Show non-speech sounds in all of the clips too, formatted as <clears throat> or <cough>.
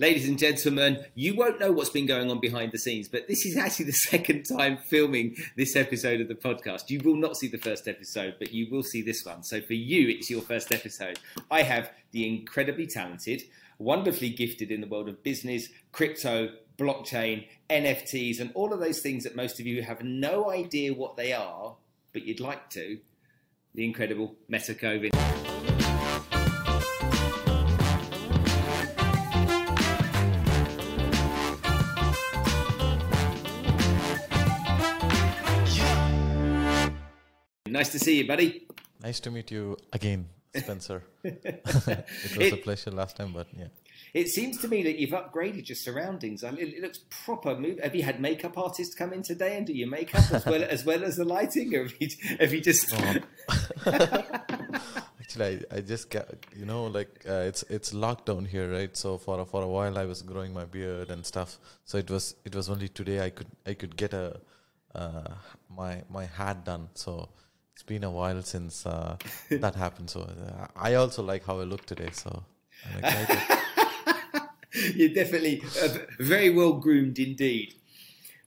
Ladies and gentlemen, you won't know what's been going on behind the scenes, but this is actually the <laughs> second time filming this episode of the podcast. You will not see the first episode, but you will see this one. So for you, it's your first episode. I have the incredibly talented, wonderfully gifted in the world of business, crypto, blockchain, NFTs, and all of those things that most of you have no idea what they are, but you'd like to. The incredible MetaKovan. Nice to see you, buddy. Nice to meet you again, <laughs> Spencer. <laughs> it was it, a pleasure last time, but yeah. It seems to me that you've upgraded your surroundings. I mean, it, looks proper. Have you had makeup artists come in today and do your makeup as well as well as the lighting, or have you, have you just? <laughs> Actually, I, I just get you know like uh, it's it's lockdown here, right? So for a, for a while I was growing my beard and stuff. So it was it was only today I could I could get a uh, my my hat done. So it's been a while since uh, <laughs> that happened. So uh, I also like how I look today. So I'm. <laughs> You're definitely uh, very well groomed indeed.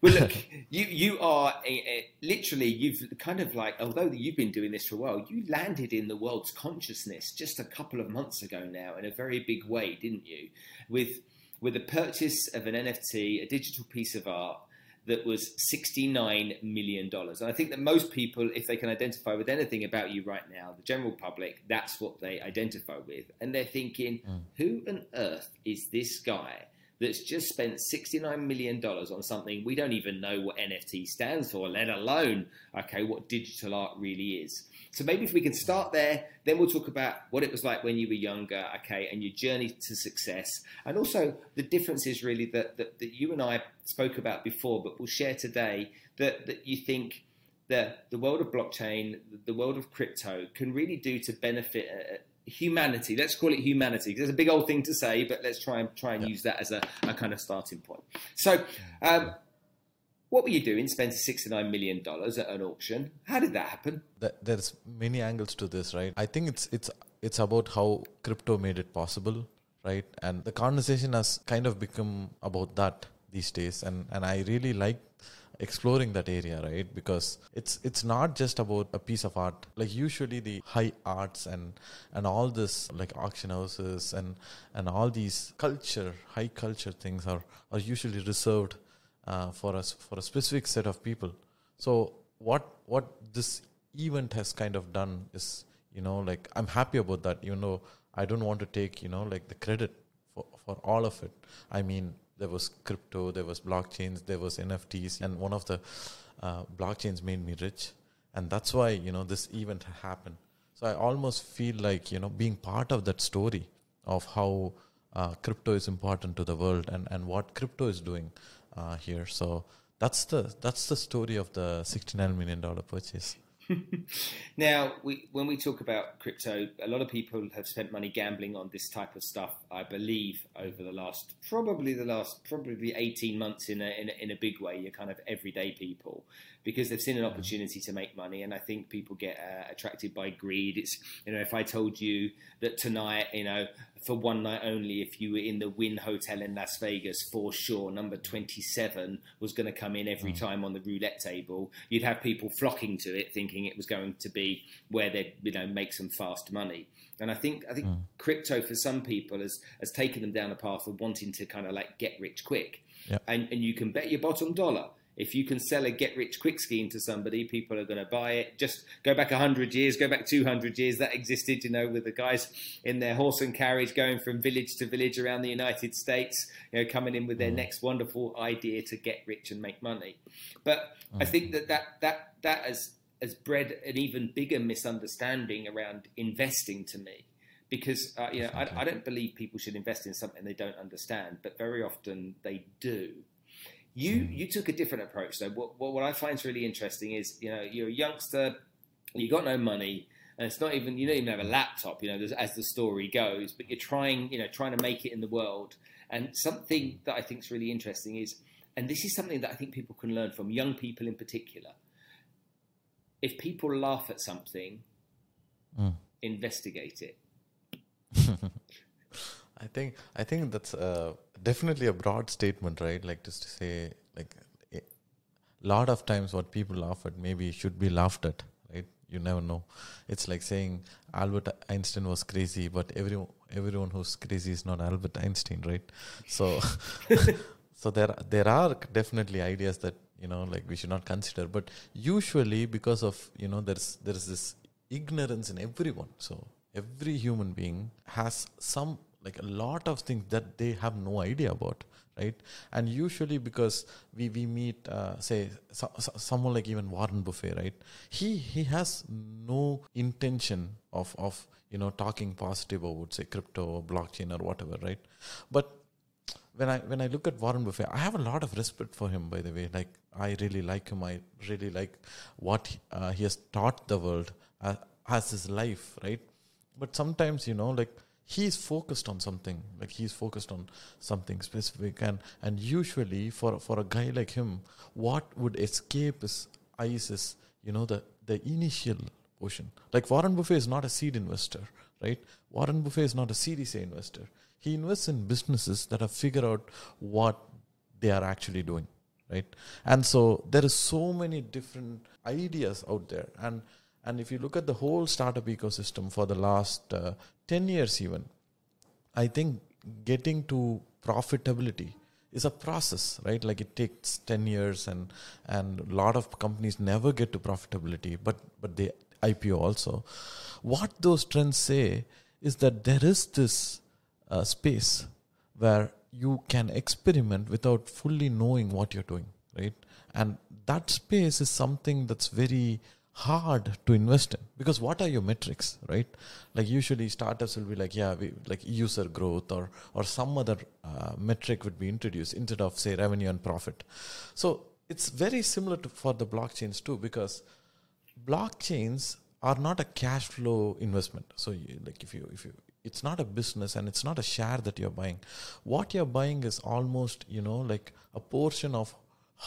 Well, look, <laughs> you you are a, a, literally you've kind of like although you've been doing this for a while, you landed in the world's consciousness just a couple of months ago now in a very big way, didn't you? With with the purchase of an NFT, a digital piece of art that was $69 million. And I think that most people, if they can identify with anything about you right now, the general public, that's what they identify with. And they're thinking, mm. who on earth is this guy that's just spent $69 million on something we don't even know what NFT stands for, let alone, okay, what digital art really is. So maybe if we can start there, then we'll talk about what it was like when you were younger, okay, and your journey to success, and also the differences really that, that, that you and I spoke about before, but we'll share today that, that you think that the world of blockchain, the world of crypto can really do to benefit uh, humanity. Let's call it humanity it's a big old thing to say, but let's try and try and yeah. use that as a, a, kind of starting point. So, um, what were you doing? Spending sixty nine million dollars at an auction. How did that happen? There's many angles to this, right? I think it's it's it's about how crypto made it possible, right? And the conversation has kind of become about that these days, and and I really like exploring that area right? Because it's it's not just about a piece of art. Like usually the high arts and and all this like auction houses and and all these culture high culture things are are usually reserved uh, for us for a specific set of people. So what what this event has kind of done is you know like i'm happy about that even though i don't want to take you know like the credit for for all of it. I mean there was crypto, there was blockchains, there was NFTs, and one of the uh, blockchains made me rich, and that's why you know this event happened. So I almost feel like you know being part of that story of how uh, crypto is important to the world and and what crypto is doing uh, here. So that's the that's the story of the sixty nine million dollar purchase. <laughs> now, we, when we talk about crypto, a lot of people have spent money gambling on this type of stuff. I believe over the last, probably the last, probably eighteen months in a in a, in a big way. You're kind of everyday people because they've seen an opportunity to make money, and I think people get uh, attracted by greed. It's you know, if I told you that tonight, you know, for one night only, if you were in the Wynn Hotel in Las Vegas, for sure, number 27 was going to come in every mm. time on the roulette table. You'd have people flocking to it, thinking it was going to be where they'd you know make some fast money. And I think I think mm. crypto for some people has has taken them down a path of wanting to kind of like get rich quick. Yep. And and you can bet your bottom dollar if you can sell a get rich quick scheme to somebody, people are going to buy it. Just go back 100 years, go back 200 years, that existed, you know, with the guys in their horse and carriage going from village to village around the United States, you know, coming in with their mm. next wonderful idea to get rich and make money. But I mm. think that that, that, that has, has bred an even bigger misunderstanding around investing to me because uh, you know I, I, don't believe people should invest in something they don't understand, but very often they do. You hmm. you took a different approach though. What, what, what I find is really interesting is you know you're a youngster, you got no money, and it's not even you don't even have a laptop. You know as the story goes, but you're trying you know trying to make it in the world. And something that I think is really interesting is, and this is something that I think people can learn from young people in particular. If people laugh at something, mm. investigate it. <laughs> I think I think that's uh, definitely a broad statement, right? Like just to say, like a lot of times what people laugh at maybe should be laughed at, right? You never know. It's like saying Albert Einstein was crazy, but everyone everyone who's crazy is not Albert Einstein, right? So, <laughs> so there there are definitely ideas that you know like we should not consider, but usually because of you know there's there's this ignorance in everyone. So every human being has some like a lot of things that they have no idea about right and usually because we we meet uh, say so, so, someone like even warren buffett right he he has no intention of of you know talking positive about say crypto or blockchain or whatever right but when I when I look at Warren Buffett, I have a lot of respect for him. By the way, like I really like him. I really like what he, uh, he has taught the world uh, as his life, right? But sometimes you know, like he's focused on something like he's focused on something specific. And and usually for for a guy like him what would escape his eyes is you know the the initial portion. Like warren buffett is not a seed investor right? Warren buffett is not a series a investor. He invests in businesses that have figured out what they are actually doing right? And so there is so many different ideas out there. And and if you look at the whole startup ecosystem for the last uh, 10 years, even, I think getting to profitability is a process, right? Like it takes 10 years and, and a lot of companies never get to profitability, but, but they IPO also. What those trends say is that there is this uh, space where you can experiment without fully knowing what you're doing, right? And that space is something that's very hard to invest in. Because what are your metrics right? Like usually startups will be like yeah we like user growth or or some other uh, metric would be introduced instead of say revenue and profit. So it's very similar to for the blockchains too because blockchains are not a cash flow investment. So you, like if you if you it's not a business and it's not a share that you're buying. What you're buying is almost you know like a portion of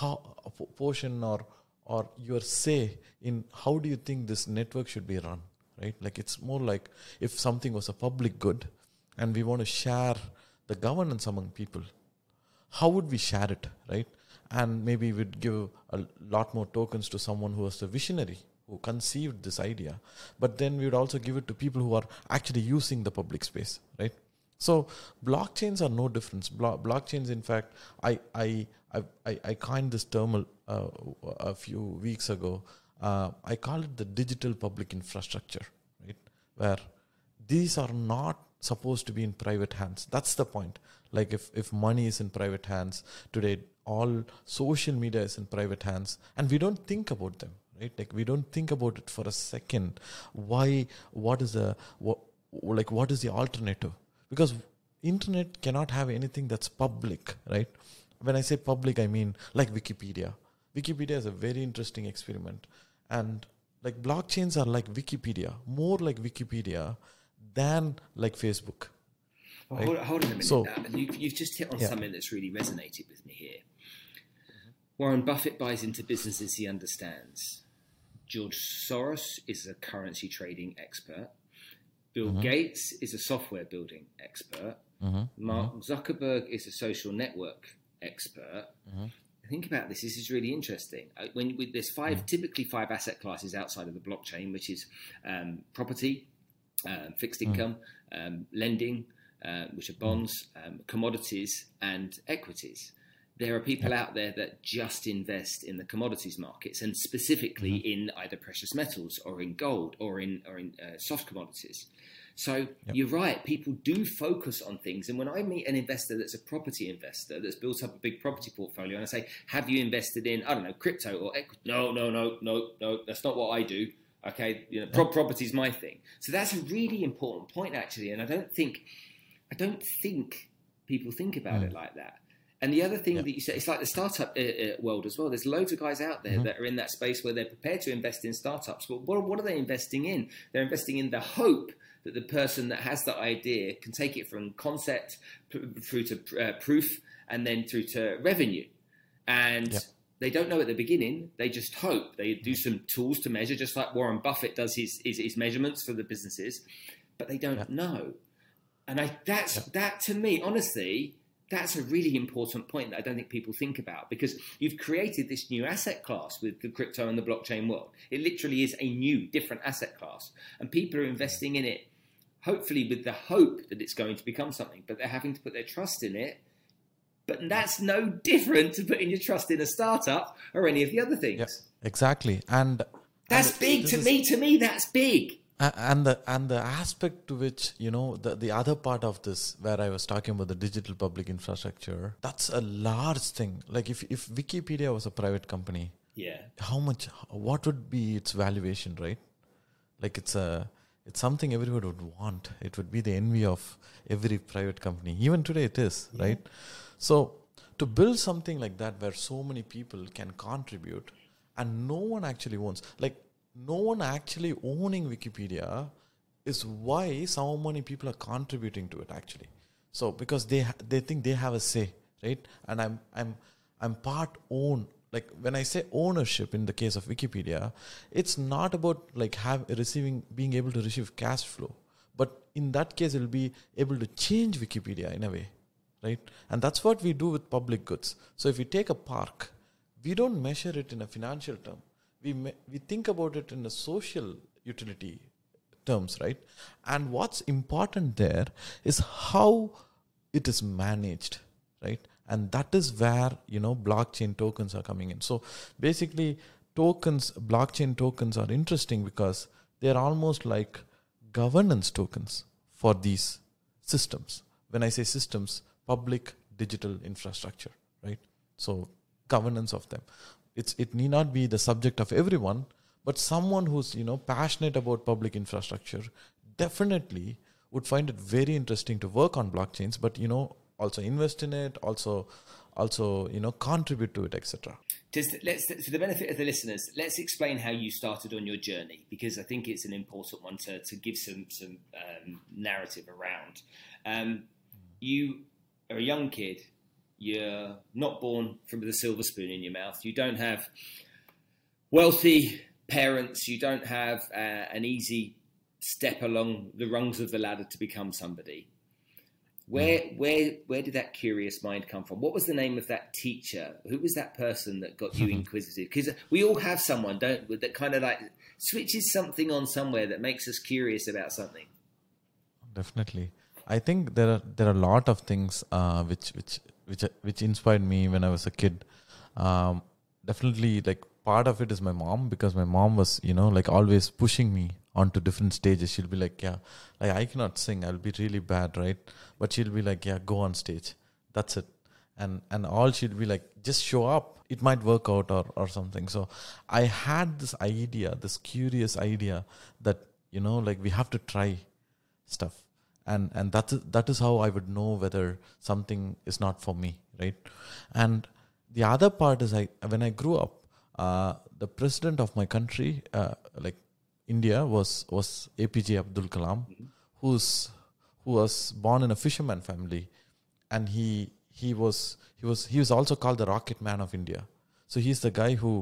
how a portion or or your say in how do you think this network should be run right? Like it's more like if something was a public good and we want to share the governance among people how would we share it right? And maybe we'd give a lot more tokens to someone who was the visionary who conceived this idea but then we would also give it to people who are actually using the public space right? So blockchains are no difference. Blo- blockchains, in fact, I I I I coined this term uh, a few weeks ago. Uh, I call it the digital public infrastructure, right? Where these are not supposed to be in private hands. That's the point. Like if if money is in private hands today, all social media is in private hands, and we don't think about them, right? Like we don't think about it for a second. Why? What is the what? Like what is the alternative? because internet cannot have anything that's public right when i say public i mean like wikipedia wikipedia is a very interesting experiment and like blockchains are like wikipedia more like wikipedia than like facebook well, right? hold, hold, on a minute so, you've, you've, just hit on yeah. something that's really resonated with me here warren buffett buys into businesses he understands george soros is a currency trading expert Bill mm-hmm. Gates is a software building expert. Mm-hmm. Mark mm-hmm. Zuckerberg is a social network expert. Think about this. This is really interesting. Uh, when we, there's 5 mm-hmm. typically five asset classes outside of the blockchain, which is um, property, uh, fixed income, um, lending, uh, which are bonds, um, commodities, and equities there are people out there that just invest in the commodities markets and specifically in either precious metals or in gold or in or in uh, soft commodities. So yep. you're right. People do focus on things, and when I meet an investor that's a property investor that's built up a big property portfolio, and I say, "Have you invested in I don't know crypto or equity?" No, no, no, no, no. That's not what I do. Okay, you know, pro- property is my thing. So that's a really important point, actually, and I don't think I don't think people think about mm. it like that. And the other thing yeah. that you said, it's like the startup uh, uh, world as well. There's loads of guys out there mm-hmm. that are in that space where they're prepared to invest in startups. But what, what are they investing in? They're investing in the hope that the person that has the idea can take it from concept through to uh, proof and then through to revenue. And yeah. they don't know at the beginning. They just hope. They do some tools to measure, just like Warren Buffett does his, his, his measurements for the businesses, but they don't yeah. know. And I, that's that to me, honestly, that's a really important point that I don't think people think about because you've created this new asset class with the crypto and the blockchain world. It literally is a new, different asset class, and people are investing in it, hopefully with the hope that it's going to become something, but they're having to put their trust in it. But that's no different to putting your trust in a startup or any of the other things. Exactly, and that's and big to is, me. To me, that's big and the and the aspect to which you know the the other part of this where i was talking about the digital public infrastructure that's a large thing like if if wikipedia was a private company yeah how much what would be its valuation right like it's a it's something everyone would want it would be the envy of every private company even today it is yeah. right so to build something like that where so many people can contribute and no one actually owns like no one actually owning Wikipedia is why so many people are contributing to it actually. So because they ha- they think they have a say, right? And I'm I'm I'm part own. Like when I say ownership in the case of Wikipedia, it's not about like have receiving being able to receive cash flow, but in that case it'll be able to change Wikipedia in a way, right? And that's what we do with public goods. So if we take a park, we don't measure it in a financial term we we think about it in a social utility terms right and what's important there is how it is managed right and that is where you know blockchain tokens are coming in. So basically tokens blockchain tokens are interesting because they're almost like governance tokens for these systems. When i say systems public digital infrastructure right? So governance of them. It's it need not be the subject of everyone, but someone who's you know passionate about public infrastructure definitely would find it very interesting to work on blockchains, but you know also invest in it, also also you know contribute to it, etc. Just let's for the benefit of the listeners, let's explain how you started on your journey because I think it's an important one to to give some some um, narrative around. Um, you are a young kid you're not born from the silver spoon in your mouth. You don't have wealthy parents. You don't have uh, an easy step along the rungs of the ladder to become somebody. Where, mm. where, where did that curious mind come from? What was the name of that teacher? Who was that person that got you <laughs> inquisitive? Because we all have someone, don't we, that kind of like switches something on somewhere that makes us curious about something. Definitely, I think there are there are a lot of things uh, which which which which inspired me when I was a kid. Um, definitely, like part of it is my mom because my mom was you know like always pushing me onto different stages. She'll be like, yeah, like I cannot sing. I'll be really bad, right? But she'll be like, yeah, go on stage. That's it. And and all she'll be like, just show up. It might work out or or something. So I had this idea, this curious idea that you know like we have to try stuff and and that is that is how I would know whether something is not for me, right? And the other part is I when I grew up, uh, the president of my country, uh, like India, was was APJ Abdul Kalam, mm-hmm. who's who was born in a fisherman family, and he he was he was he was also called the rocket man of India. So he's the guy who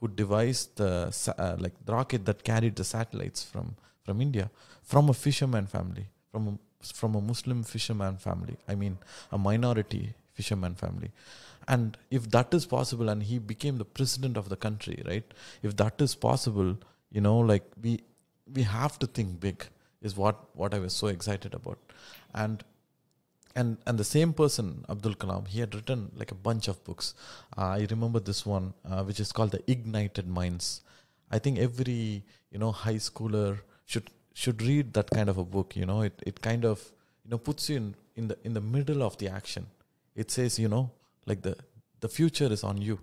who devised the uh, like the rocket that carried the satellites from from India from a fisherman family from a from a Muslim fisherman family. I mean, a minority fisherman family. And if that is possible, and he became the president of the country, right? If that is possible, you know, like we we have to think big. Is what what I was so excited about, and and and the same person Abdul Kalam he had written like a bunch of books. Uh, I remember this one uh, which is called the Ignited Minds. I think every you know high schooler should should read that kind of a book. You know, it, it kind of you know puts you in, in the in the middle of the action. It says, you know, like the the future is on you,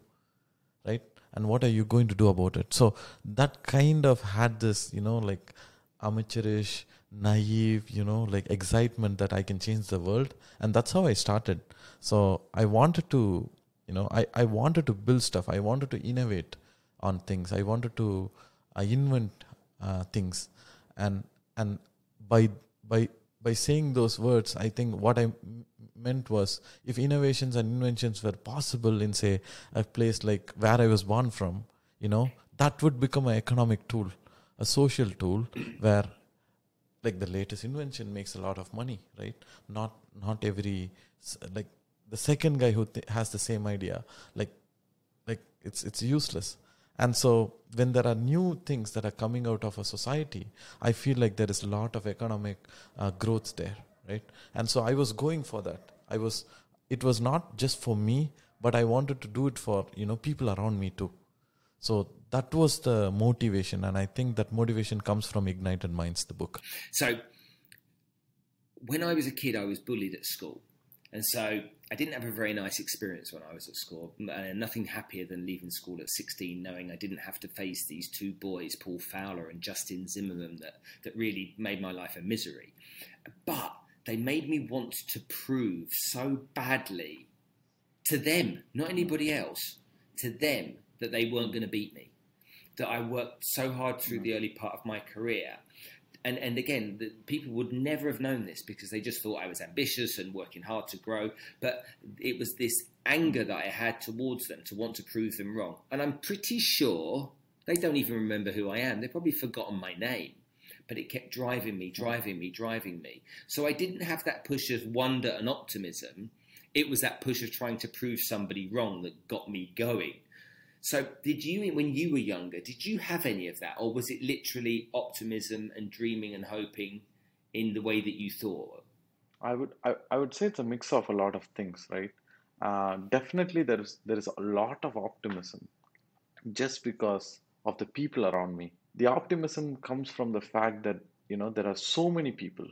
right? And what are you going to do about it? So that kind of had this, you know, like amateurish, naive, you know, like excitement that I can change the world. And that's how I started. So I wanted to, you know, I, I wanted to build stuff. I wanted to innovate on things. I wanted to uh, invent uh, things and and by by by saying those words i think what I m- meant was if innovations and inventions were possible in say a place like where i was born from you know that would become an economic tool a social tool where like the latest invention makes a lot of money right? Not not every like the second guy who th- has the same idea like like it's it's useless. And so when there are new things that are coming out of a society i feel like there is a lot of economic uh, growth there right? And so i was going for that. I was it was not just for me but i wanted to do it for you know people around me too. So that was the motivation and i think that motivation comes from ignited minds the book. So when i was a kid i was bullied at school. And so I didn't have a very nice experience when I was at school. And uh, nothing happier than leaving school at 16, knowing I didn't have to face these two boys, Paul Fowler and Justin Zimmerman, that, that really made my life a misery. But they made me want to prove so badly to them, not hmm. anybody else, to them that they weren't going to beat me. That I worked so hard through the hmm. early part of my career and and again, the, people would never have known this because they just thought I was ambitious and working hard to grow. But it was this anger that I had towards them to want to prove them wrong. And I'm pretty sure they don't even remember who I am. They've probably forgotten my name. But it kept driving me, driving me, driving me. So I didn't have that push of wonder and optimism. It was that push of trying to prove somebody wrong that got me going. So, did you, when you were younger, did you have any of that, or was it literally optimism and dreaming and hoping in the way that you thought? I would, I, I would say it's a mix of a lot of things, right? Uh, definitely, there is there is a lot of optimism, just because of the people around me. The optimism comes from the fact that you know there are so many people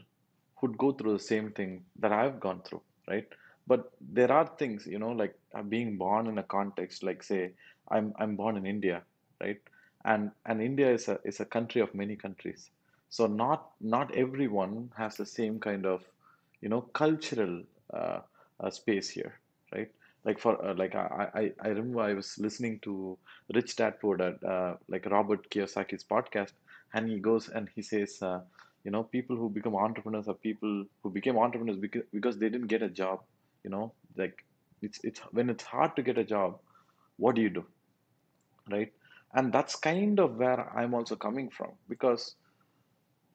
who'd go through the same thing that I've gone through, right? But there are things, you know, like uh, being born in a context, like say I'm I'm born in India, right? And and India is a is a country of many countries. So not not everyone has the same kind of you know cultural uh, uh, space here, right? Like for uh, like I, I I remember I was listening to Rich Dad Poor Dad uh, like Robert Kiyosaki's podcast, and he goes and he says. Uh, you know, people who become entrepreneurs are people who became entrepreneurs because, because they didn't get a job. You know, like it's it's when it's hard to get a job, what do you do? right and that's kind of where i'm also coming from because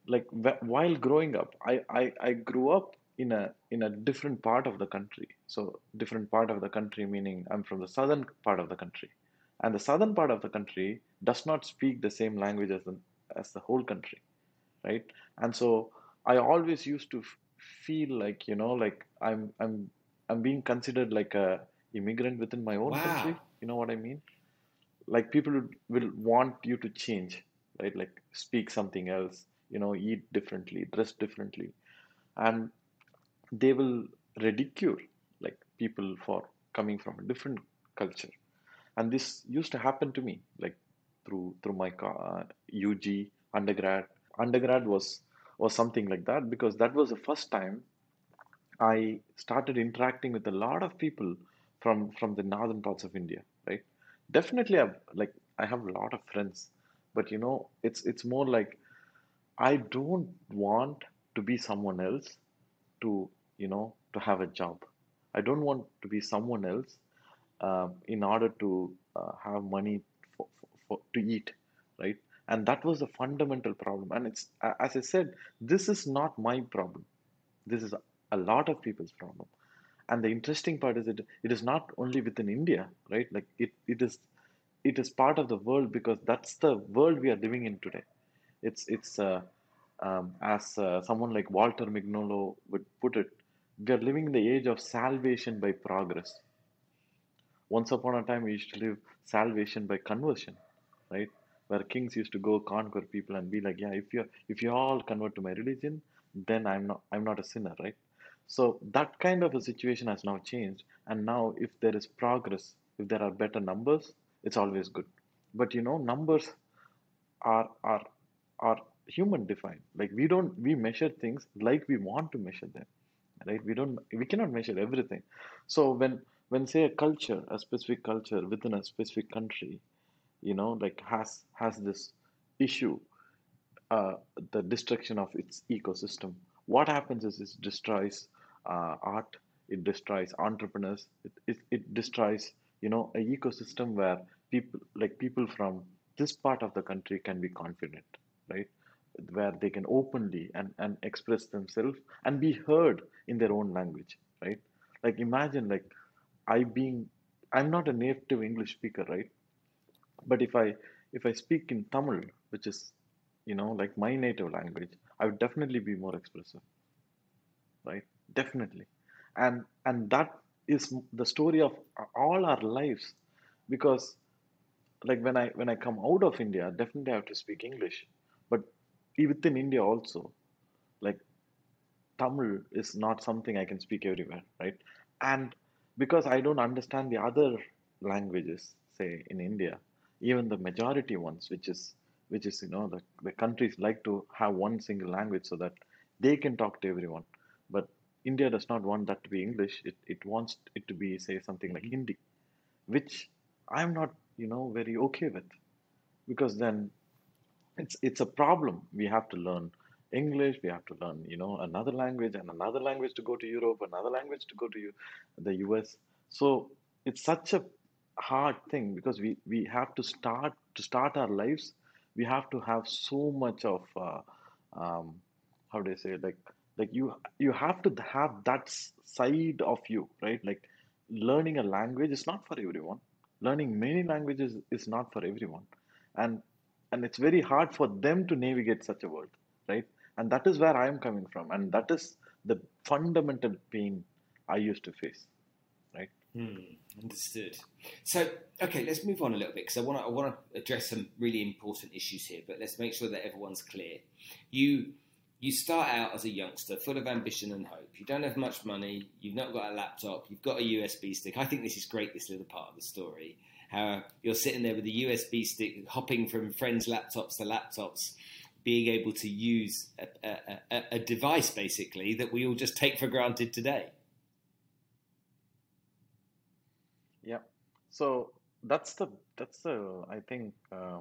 like while growing up I, I i grew up in a in a different part of the country. So different part of the country meaning i'm from the southern part of the country. And the southern part of the country does not speak the same language as the, as the whole country right? And so i always used to feel like you know like i'm i'm i'm being considered like a immigrant within my own wow. country you know what i mean? Like people will want you to change right? Like speak something else you know eat differently dress differently. And they will ridicule like people for coming from a different culture. And this used to happen to me like through through my uh, ug undergrad. Undergrad was was something like that because that was the first time i started interacting with a lot of people from from the northern parts of india right? Definitely I've, like i have a lot of friends but you know it's it's more like i don't want to be someone else to you know to have a job. I don't want to be someone else um, in order to uh, have money for, for, for, to eat right? And that was a fundamental problem. And it's as i said this is not my problem. This is a lot of people's problem. And the interesting part is that it is not only within india right? Like it, it is it is part of the world because that's the world we are living in today. It's it's uh, um, as uh, someone like walter mignolo would put it we are living in the age of salvation by progress once upon a time we used to live salvation by conversion right where kings used to go conquer people and be like yeah if you if you all convert to my religion then i'm not i'm not a sinner right so that kind of a situation has now changed. And now, if there is progress, if there are better numbers, it's always good. But you know, numbers are are are human defined. Like we don't we measure things like we want to measure them, right? We don't we cannot measure everything. So when when say a culture, a specific culture within a specific country, you know, like has has this issue, uh, the destruction of its ecosystem. What happens is it destroys uh, art it destroys entrepreneurs it, it, it destroys you know a ecosystem where people like people from this part of the country can be confident right where they can openly and, and express themselves and be heard in their own language right Like imagine like I being I'm not a native English speaker, right? But if I if I speak in Tamil, which is you know like my native language, I would definitely be more expressive, right? Definitely, and and that is the story of all our lives, because like when I when I come out of India, definitely I have to speak English, but within India also, like Tamil is not something I can speak everywhere, right? And because I don't understand the other languages, say in India, even the majority ones, which is which is you know the, the countries like to have one single language so that they can talk to everyone. But India does not want that to be English. It it wants it to be say something like mm-hmm. Hindi, which I'm not you know very okay with, because then it's it's a problem we have to learn English, we have to learn, you know, another language and another language to go to Europe, another language to go to U- the US. So it's such a hard thing because we, we have to start to start our lives. We have to have so much of uh, um, how do I say like like you you have to have that side of you, right? Like learning a language is not for everyone. Learning many languages is not for everyone, and and it's very hard for them to navigate such a world, right? And that is where I am coming from, and that is the fundamental pain I used to face, right? Hmm, understood. So, okay, let's move on a little bit because I want to I want to address some really important issues here. But let's make sure that everyone's clear. You you start out as a youngster, full of ambition and hope. You don't have much money. You've not got a laptop. You've got a USB stick. I think this is great. This little part of the story, how you're sitting there with a USB stick, hopping from friends' laptops to laptops, being able to use a, a, a, device basically that we all just take for granted today. Yeah. So that's the that's the I think uh,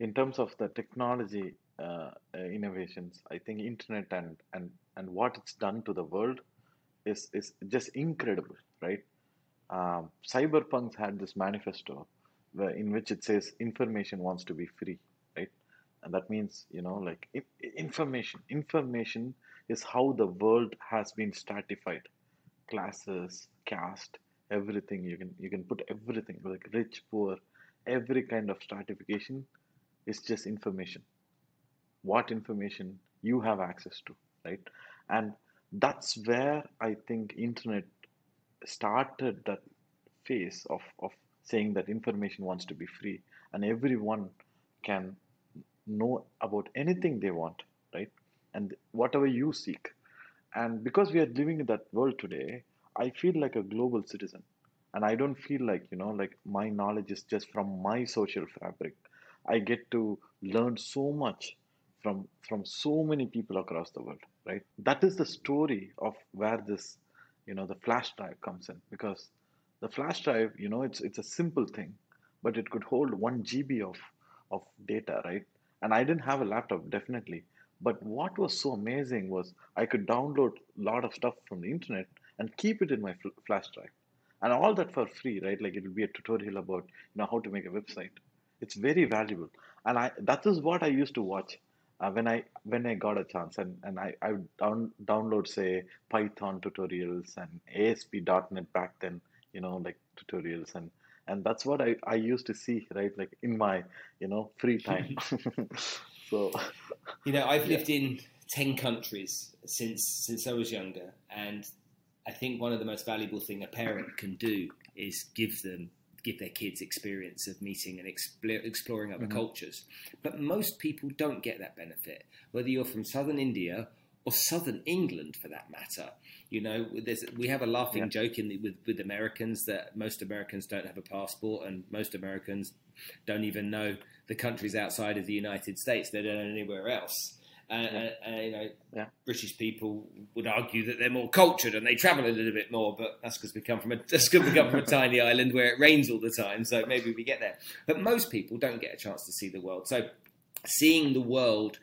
in terms of the technology uh, innovations, I think internet and and and what it's done to the world is is just incredible, right? Um, Cypherpunks had this manifesto where, in which it says information wants to be free, right? And that means you know like information. Information is how the world has been stratified classes, caste, everything. You can you can put everything like rich, poor, every kind of stratification is just information. What information you have access to, right? And that's where I think internet started that phase of, of saying that information wants to be free and everyone can know about anything they want, right? And whatever you seek. And because we are living in that world today, I feel like a global citizen. And I don't feel like, you know, like my knowledge is just from my social fabric. I get to learn so much from from so many people across the world, right? That is the story of where this, you know, the flash drive comes in because the flash drive, you know, it's it's a simple thing, but it could hold one GB of of data, right? And I didn't have a laptop, definitely. But what was so amazing was I could download a lot of stuff from the internet and keep it in my fl- flash drive, and all that for free, right? Like it will be a tutorial about you know how to make a website. It's very valuable, and I that is what I used to watch uh, when I when I got a chance, and and I I would down, download say Python tutorials and ASP.NET back then, you know, like tutorials and and that's what I, I used to see right like in my you know free time. <laughs> <laughs> So You know, I've yeah. lived in ten countries since since I was younger, and I think one of the most valuable thing a parent can do is give them give their kids experience of meeting and expl- exploring other hmm cultures. But most people don't get that benefit, whether you're from southern India or southern England, for that matter. You know, there's, we have a yeah laughing joke in the, with with Americans that most Americans don't have a passport, and most Americans don't even know the countries outside of the United States. They don't know anywhere else. And, yeah and, and you know, yeah British people would argue that they're more cultured and they travel a little bit more, but that's because we come from a <laughs> that's 'cause we come from a tiny island where it rains all the time. So maybe we get there. But most people don't get a chance to see the world. So seeing the world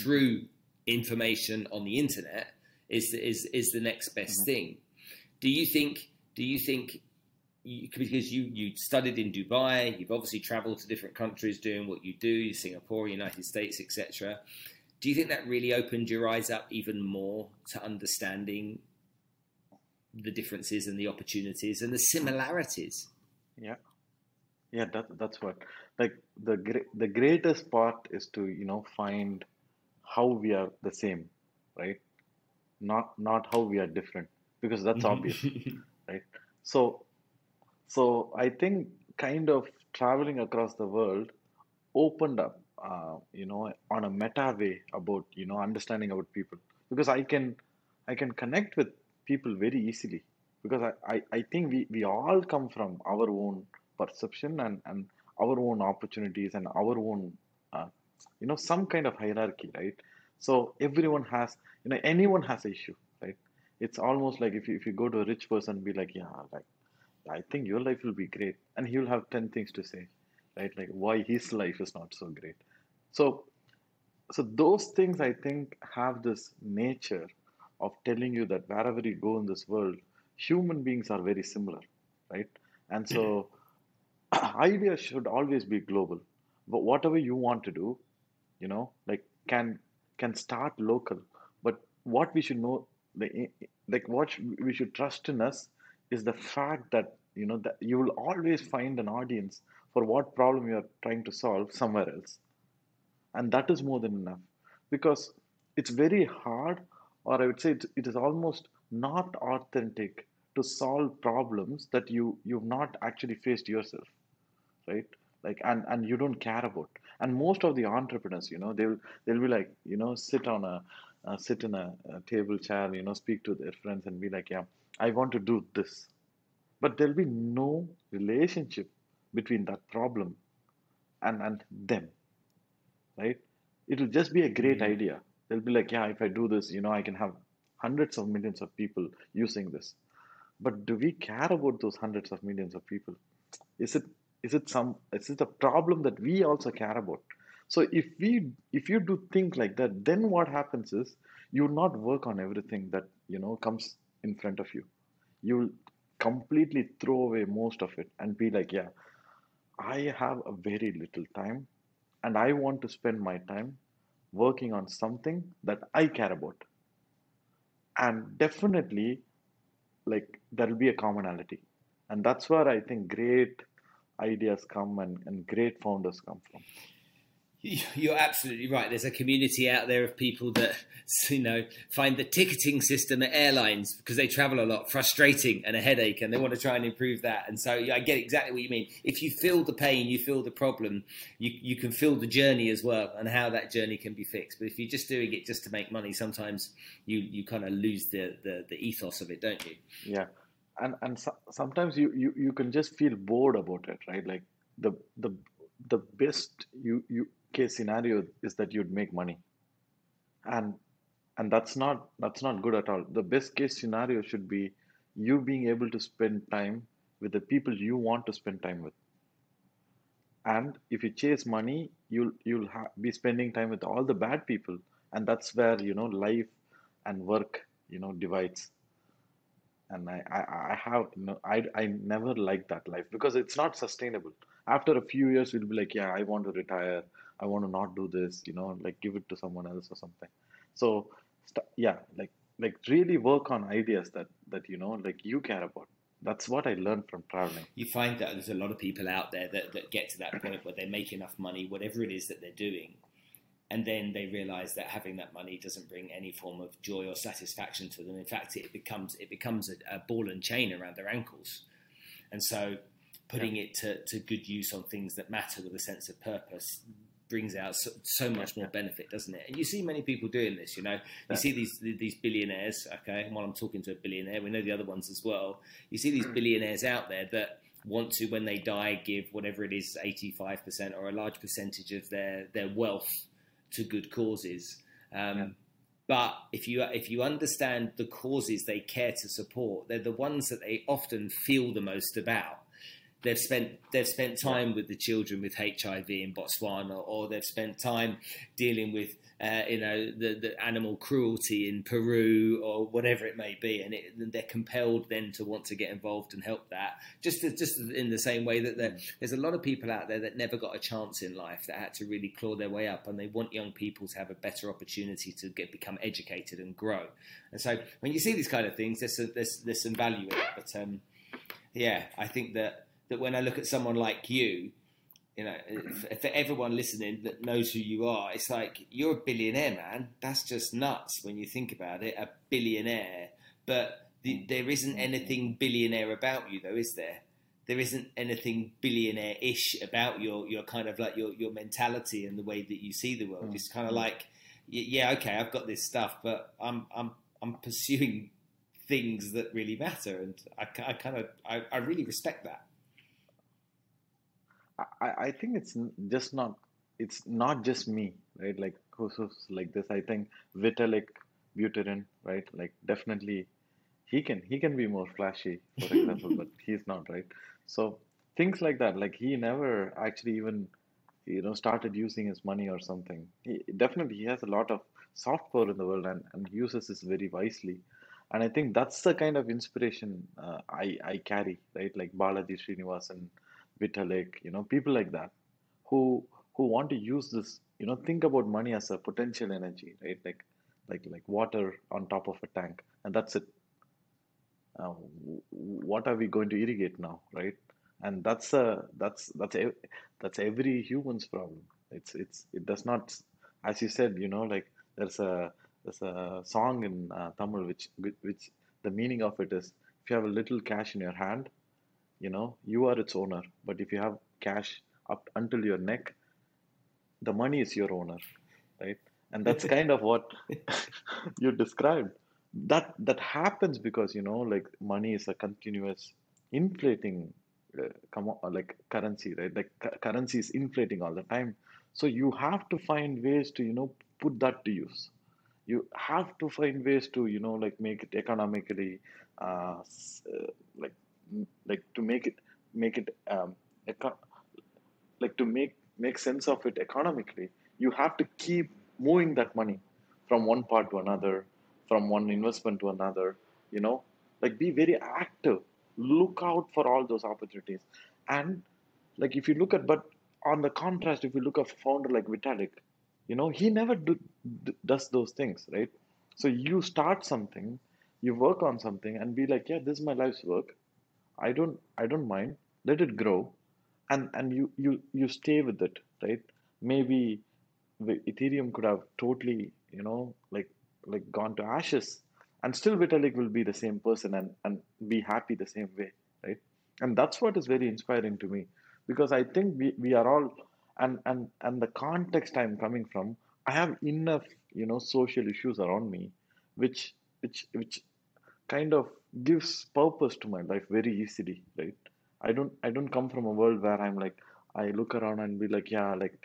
through information on the internet is is is the next best hmm thing. Do you think? Do you think? You, because you you studied in Dubai, you've obviously travelled to different countries doing what you do, Singapore, United States, etc. Do you think that really opened your eyes up even more to understanding the differences and the opportunities and the similarities. Yeah, yeah, that that's what. Like the the greatest part is to you know find how we are the same, right? Not not how we are different because that's mm-hmm. obvious, <laughs> right? So so I think kind of traveling across the world opened up, uh, you know, on a meta way about you know understanding about people. Because I can I can connect with people very easily. Because I, I, I think we, we all come from our own perception and, and our own opportunities and our own uh, you know some kind of hierarchy right? So everyone has you know anyone has an issue right? It's almost like if you, if you go to a rich person be like yeah like I think your life will be great. And he will have 10 things to say right? Like why his life is not so great so so those things I think have this nature of telling you that wherever you go in this world, human beings are very similar, right? And so mm-hmm. <clears throat> ideas should always be global. But whatever you want to do, you know, like can can start local. But what we should know, the like what we should trust in us, is the fact that you know that you will always find an audience for what problem you are trying to solve somewhere else and that is more than enough. Because it's very hard or i would say it, is almost not authentic to solve problems that you you've not actually faced yourself right? Like and and you don't care about. And most of the entrepreneurs you know they'll they'll be like you know sit on a uh, sit in a, a table chair you know speak to their friends and be like yeah i want to do this. But there'll be no relationship between that problem and and them right? It'll just be a great mm-hmm. idea. They'll be like, yeah, if I do this, you know, I can have hundreds of millions of people using this. But do we care about those hundreds of millions of people? Is it is it some is it a problem that we also care about? So if we if you do think like that, then what happens is you will not work on everything that you know comes in front of you. You will completely throw away most of it and be like, yeah, I have a very little time and I want to spend my time working on something that I care about. And definitely, like, there'll be a commonality. And that's where I think great ideas come and, and great founders come from. <laughs> You're absolutely right. There's a community out there of people that <laughs> you know find the ticketing system at airlines because they travel a lot frustrating and a headache, and they want to try and improve that. And so I get exactly what you mean. If you feel the pain, you feel the problem, you you can feel the journey as well and how that journey can be fixed. But if you're just doing it just to make money, sometimes you you kind of lose the, the the ethos of it, don't you? Yeah, and and so, sometimes you, you you can just feel bored about it, right? Like the the the best you you case scenario is that you'd make money. And and that's not that's not good at all. The best case scenario should be you being able to spend time with the people you want to spend time with. And if you chase money you'll you'll ha- be spending time with all the bad people. And that's where you know life and work you know divides. And i i, I have know, i i never liked that life because it's not sustainable. After a few years you'll be like yeah i want to retire I want to not do this, you know, like give it to someone else or something. So st- yeah, like like really work on ideas that that you know like you care about. That's what I learned from traveling. You find that there's a lot of people out there that, that get to that point where they make enough money, whatever it is that they're doing, and then they realize that having that money doesn't bring any form of joy or satisfaction to them. In fact, it becomes it becomes a, a ball and chain around their ankles, and so putting yeah. it to, to good use on things that matter with a sense of purpose brings out so, so, much more benefit, doesn't it? And you see many people doing this. You know, you see these these billionaires. Okay, and while I'm talking to a billionaire, we know the other ones as well. You see these hmm. billionaires out there that want to, when they die, give whatever it is, 85 percent or a large percentage of their their wealth to good causes. Um, yeah. But if you if you understand the causes they care to support, they're the ones that they often feel the most about they've spent they've spent time with the children with HIV in Botswana, or they've spent time dealing with uh, you know the, the animal cruelty in Peru, or whatever it may be, and it, they're compelled then to want to get involved and help that. Just to, just in the same way that mm. there's a lot of people out there that never got a chance in life that had to really claw their way up, and they want young people to have a better opportunity to get become educated and grow. And so when you see these kind of things, there's a, there's there's some value in it, but um, yeah, I think that that when I look at someone like you, you know, for everyone listening that knows who you are, it's like you're a billionaire, man. That's just nuts when you think about it. A billionaire, but the, there isn't anything billionaire about you, though, is there? There isn't anything billionaire-ish about your your kind of like your your mentality and the way that you see the world. Mm. It's kind of like, yeah, okay, I've got this stuff, but I'm I'm I'm pursuing things that really matter, and I, I kind of I, I really respect that. I, I think it's just not it's not just me, right? Like who's, who's like this. I think Vitalik Buterin, right? Like definitely he can he can be more flashy, for <laughs> example, but he's not, right? So things like that. Like he never actually even you know started using his money or something. He definitely he has a lot of soft power in the world and, and uses this very wisely. And I think that's the kind of inspiration uh, I I carry, right? Like Balaji Srinivasan Vitalik, you know, people like that who who want to use this, you know, think about money as a potential energy, right? Like like like water on top of a tank, and that's it. Uh, what are we going to irrigate now, right? And that's a that's that's a, that's every human's problem. It's it's it does not, as you said, you know, like there's a there's a song in uh, Tamil which which the meaning of it is if you have a little cash in your hand, you know you are its owner. But if you have cash up until your neck the money is your owner right? And that's kind of what <laughs> you described. That that happens because you know like money is a continuous inflating uh, come on, like currency right? Like cu- currency is inflating all the time. So you have to find ways to you know put that to use. You have to find ways to you know like make it economically uh, uh, like like to make it make it um, like to make make sense of it economically you have to keep moving that money from one part to another from one investment to another you know? Like be very active. Look out for all those opportunities. And like if you look at but on the contrast if you look at a founder like vitalik you know he never do, does those things right? So you start something you work on something and be like yeah this is my life's work I don't I don't mind. Let it grow, and and you you you stay with it, right? Maybe the Ethereum could have totally you know like like gone to ashes, and still Vitalik will be the same person and and be happy the same way, right? And that's what is very inspiring to me, because I think we we are all and and and the context I'm coming from, I have enough you know social issues around me, which which which kind of gives purpose to my life very easily right? I don't i don't come from a world where i'm like i look around and be like yeah like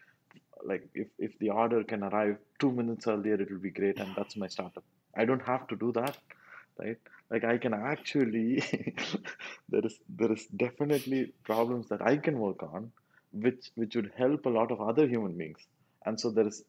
like if, if the order can arrive two minutes earlier it will be great and that's my startup. I don't have to do that right? Like i can actually <laughs> there is there is definitely problems that i can work on which which would help a lot of other human beings. And so there is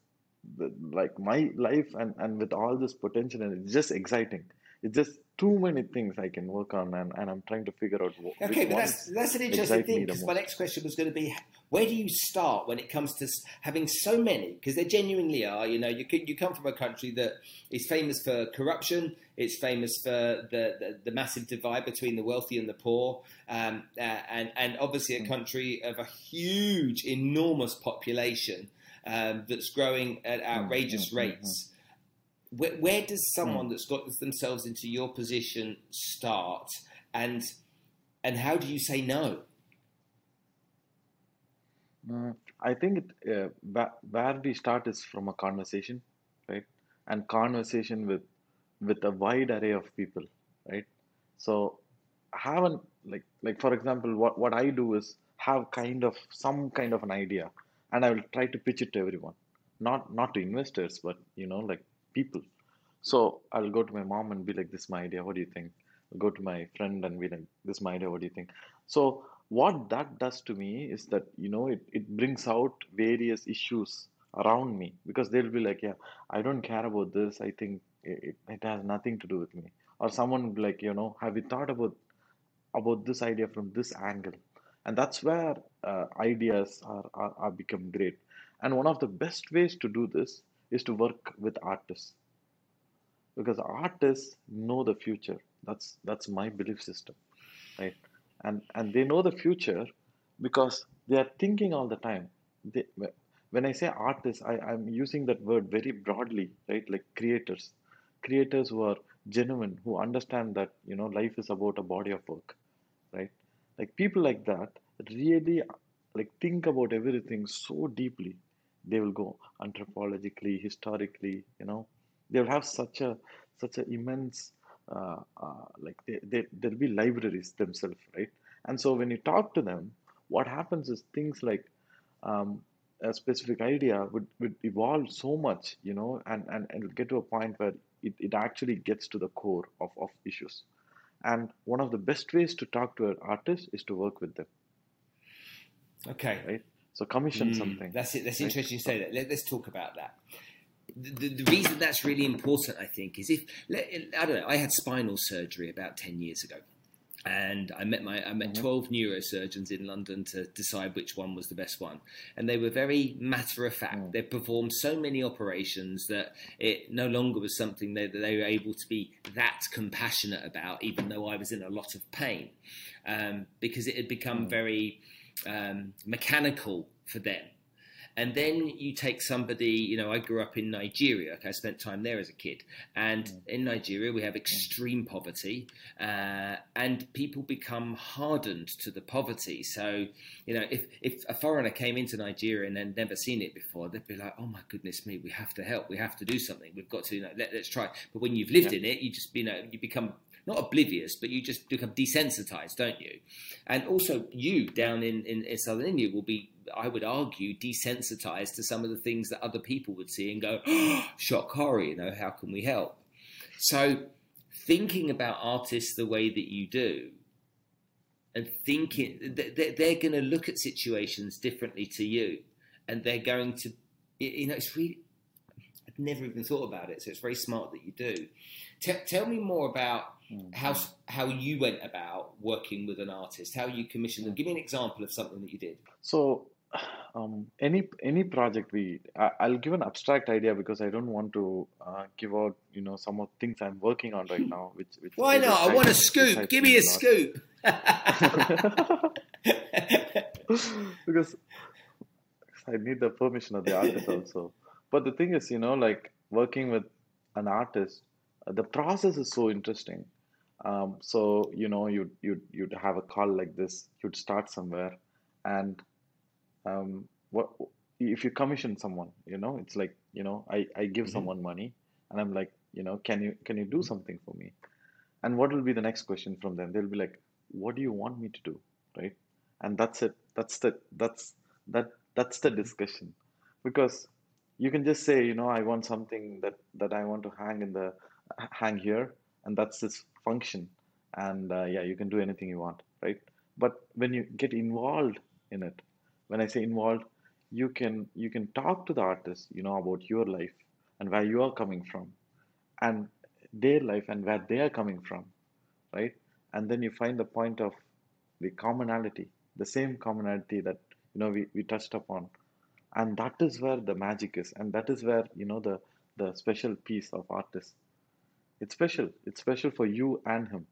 like my life and and with all this potential and it's just exciting it's just too many things I can work on, and, and I'm trying to figure out. What, okay, but that's that's an interesting thing because my next question was going to be, where do you start when it comes to having so many? Because there genuinely are. You know, you you come from a country that is famous for corruption. It's famous for the, the, the massive divide between the wealthy and the poor, um, uh, and and obviously a hmm. country of a huge, enormous population um, that's growing at hmm, outrageous mm, rates. Where, where does someone mm. that's got themselves into your position start, and and how do you say no? Uh, I think it, uh, where we start is from a conversation, right? And conversation with with a wide array of people, right? So have an like like for example, what what I do is have kind of some kind of an idea, and I will try to pitch it to everyone, not not to investors, but you know like people. So I'll go to my mom and be like, "This is my idea. What do you think?" I'll go to my friend and be like, "This is my idea. What do you think?" So what that does to me is that you know it, it brings out various issues around me because they'll be like yeah i don't care about this i think it, it has nothing to do with me or someone like you know have you thought about about this idea from this angle and that's where uh, ideas are, are, are become great and one of the best ways to do this is to work with artists. Because artists know the future. That's that's my belief system right? And and they know the future because they are thinking all the time. They, when i say artists I, i'm using that word very broadly right? Like creators. Creators who are genuine who understand that you know life is about a body of work right? Like people like that really like think about everything so deeply they will go anthropologically historically you know. They will have such a such an immense uh, uh, like they, they, there'll be libraries themselves right? And so when you talk to them what happens is things like um, a specific idea would, would evolve so much you know and, and, and get to a point where it, it actually gets to the core of, of issues. And one of the best ways to talk to an artist is to work with them. Okay. Right so commission mm, something that's it that's interesting you say that Let, us talk about that the, the, reason that's really important, I think, is if I don't know, I had spinal surgery about ten years ago, and I met my I met mm-hmm. twelve neurosurgeons in London to decide which one was the best one, and they were very matter of fact. Mm. They performed so many operations that it no longer was something that they were able to be that compassionate about, even though I was in a lot of pain, um, because it had become mm. very um, mechanical for them and then you take somebody, you know, I grew up in Nigeria. Okay, I spent time there as a kid. And mm. in Nigeria, we have extreme poverty, uh, and people become hardened to the poverty. So, you know, if, if a foreigner came into Nigeria and had never seen it before, they'd be like, oh my goodness me, we have to help. We have to do something. We've got to, you know, let, us try. But when you've lived yeah. in it, you just, you know, you become not oblivious, but you just become desensitized, don't you? And also, you down in, in, in southern India will be I would argue, desensitized to some of the things that other people would see and go, oh, <gasps> shock horror, you know, how can we help? So, thinking about artists the way that you do, and thinking that they're going to look at situations differently to you, and they're going to, you know, it's really, I've never even thought about it, so it's very smart that you do. T- tell me more about mm-hmm. how how you went about working with an artist, how you commissioned them. Give me an example of something that you did. So um, any any project we I, will give an abstract idea because I don't want to uh, give out you know some of things I'm working on right now. Which, which why not? I want a scoop. Give me a scoop. <laughs> <laughs> because I need the permission of the artist also. But the thing is, you know, like working with an artist, uh, the process is so interesting. Um, so you know, you you you'd have a call like this. You'd start somewhere, and um, what if you commission someone you know it's like you know i i give mm-hmm. someone money and i'm like you know can you can you do something for me? And what will be the next question from them? They'll be like what do you want me to do? Right? And that's it. That's the that's that that's the discussion. Because you can just say you know i want something that that i want to hang in the hang here and that's this function and uh, yeah you can do anything you want right but when you get involved in it when I say involved, you can you can talk to the artist, you know, about your life and where you are coming from, and their life and where they are coming from, right? And then you find the point of the commonality, the same commonality that you know we, we touched upon, and that is where the magic is, and that is where you know the the special piece of artist. It's special. It's special for you and him.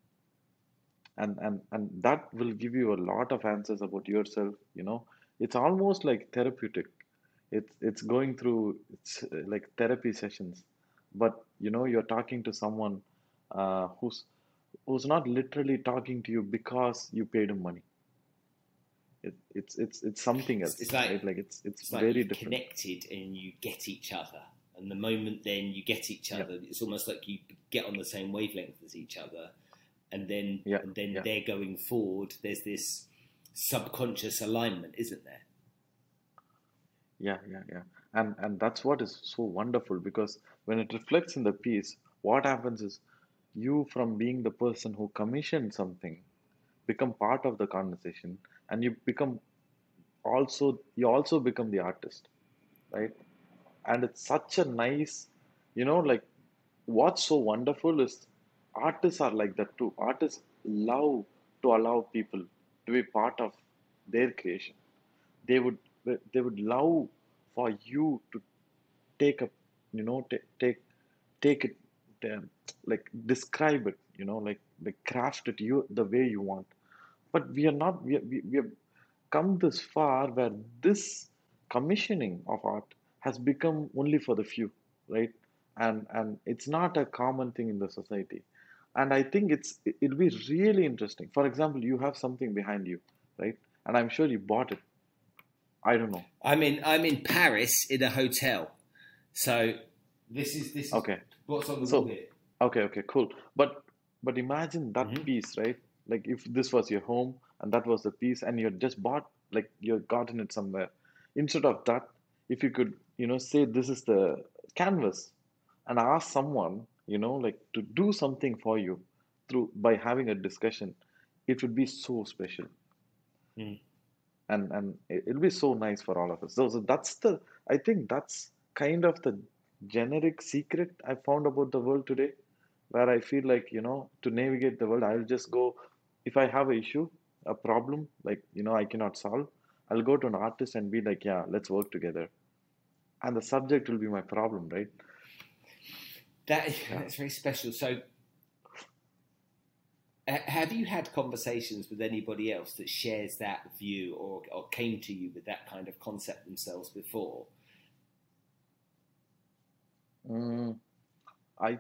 And and and that will give you a lot of answers about yourself you know. It's almost like therapeutic. It's it's going through it's uh, like therapy sessions. But you know you're talking to someone uh, who's who's not literally talking to you because you paid him money. It, it's it's it's something else it's like, right? like it's it's, it's very like different. connected and you get each other and the moment then you get each other yep. it's almost like you get on the same wavelength as each other and then yep. and then yep. they're going forward there's this subconscious alignment, isn't there? Yeah, yeah, yeah. And and that's what is so wonderful because when it reflects in the piece, what happens is you from being the person who commissioned something become part of the conversation and you become also you also become the artist right and it's such a nice you know like what's so wonderful is artists are like that too. Artists love to allow people to be part of their creation. They would they would love for you to take a you know take take it um, like describe it you know like like craft it you the way you want. But we are not we, we, we have come this far where this commissioning of art has become only for the few right and and it's not a common thing in the society and i think it's it'll be really interesting for example you have something behind you right and i'm sure you bought it i don't know I'm in I'm in Paris in a hotel. So this is this is okay what's on the So- here. Okay, okay, cool. But but imagine that Mhm. piece, right? Like if this was your home and that was the piece and you had just bought like you had gotten it somewhere. Instead of that, if you could, you know, say this is the canvas and ask someone, you know, like to do something for you through by having a discussion, it would be so special. Mm. And and it- it'll be so nice for all of us. So, so that's the I think that's kind of the generic secret I found about the world today where I feel like, you know, to navigate the world, I'll just go, if I have an issue, a problem, like, you know, I cannot solve, I'll go to an artist and be like, yeah, let's work together. And the subject will be my problem, right? That that's very special. So ha- have you had conversations with anybody else that shares that view or, or came to you with that kind of concept themselves before? Mm, I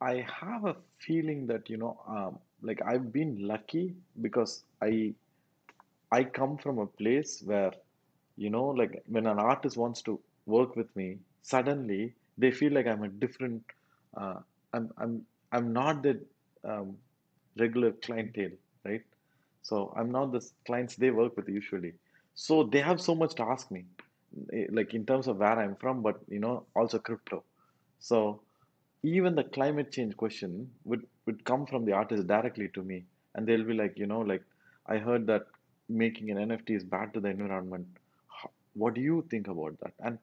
I have a feeling that, you know, um, like I've been lucky because I I come from a place where, you know, like when an artist wants to work with me, suddenly they feel like I'm a different, uh, I'm I'm I'm not the um, regular clientele, right? So I'm not the clients they work with usually. So they have so much to ask me, eh, like in terms of where I'm from, but you know, also crypto. So even the climate change question would would come from the artist directly to me, and they'll be like, you know, like I heard that making an NFT is bad to the environment. What do you think about that? And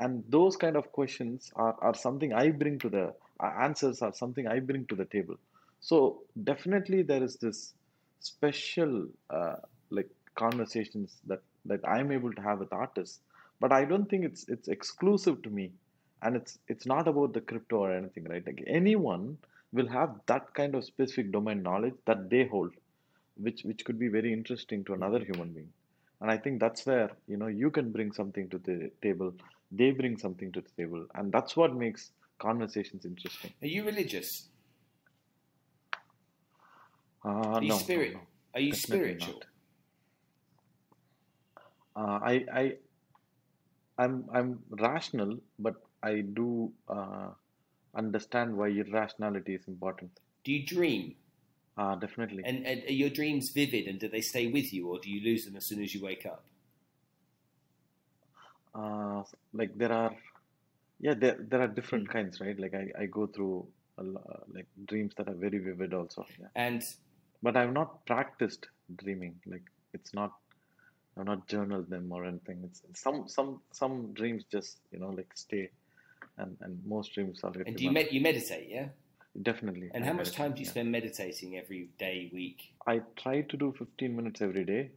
and those kind of questions are, are something I bring to the uh, answers are something I bring to the table. So definitely there is this special uh, like conversations that that I'm able to have with artists, but I don't think it's it's exclusive to me, and it's it's not about the crypto or anything, right? Like anyone will have that kind of specific domain knowledge that they hold, which which could be very interesting to another human being. And I think that's where you know you can bring something to the table, they bring something to the table, and that's what makes conversations interesting. Are you religious? Uh, Are you no, no, spirit? no, Are you definitely spiritual? Uh, I, I, I'm, I'm rational, but I do uh, understand why irrationality is important. Do you dream? Uh, definitely. And, and are your dreams vivid and do they stay with you or do you lose them as soon as you wake up? Uh, like there are, yeah, there there are different Hmm. kinds, right? Like I, I go through a, like dreams that are very vivid also. Yeah. And But I've not practiced dreaming. Like it's not, I've not journaled them or anything. It's some some some dreams just you know like stay, and and most dreams are and do you med- you meditate, yeah? Definitely. And I how much time do you yeah. spend meditating every day, week? I try to do 15 minutes every day,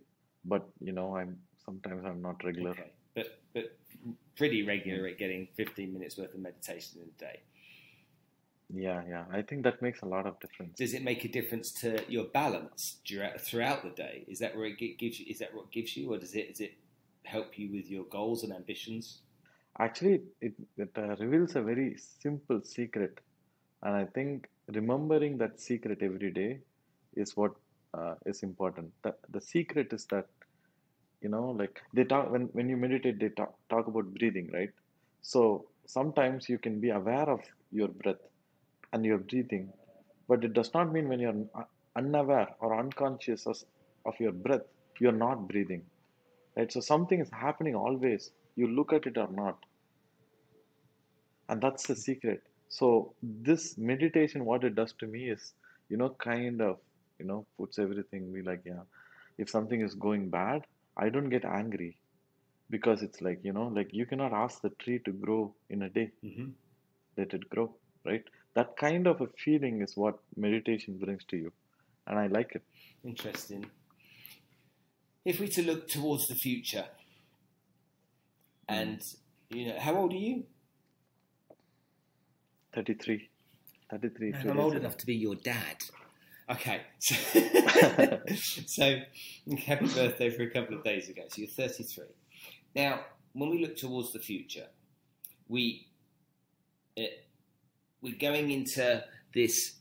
but you know, I'm sometimes I'm not regular. Okay, but but pretty regular at getting 15 minutes worth of meditation in a day. Yeah, yeah. I think that makes a lot of difference. Does it make a difference to your balance throughout, throughout the day? Is that where it gives you? Is that what gives you, or does it does it help you with your goals and ambitions? Actually, it it uh, reveals a very simple secret, and I think remembering that secret every day is what uh, is important. The the secret is that you know, like they talk when when you meditate, they talk talk about breathing, right? So sometimes you can be aware of your breath and your breathing, but it does not mean when you're unaware or unconscious of, of your breath, you're not breathing, right? So something is happening always. You look at it or not, and that's the secret. So this meditation, what it does to me is, you know, kind of you know, puts everything. We like, yeah, if something is going bad, I don't get angry because it's like, you know, like you cannot ask the tree to grow in a day. hmm Let it grow, right? That kind of a feeling is what meditation brings to you, and I like it. Interesting. If we to look towards the future, and you know, how old are you? 33. 33. Man, I'm old enough to be your dad. Okay, <laughs> so, <laughs> so happy birthday for a couple of days ago. So you're 33. Now, when we look towards the future, we uh, we're going into this.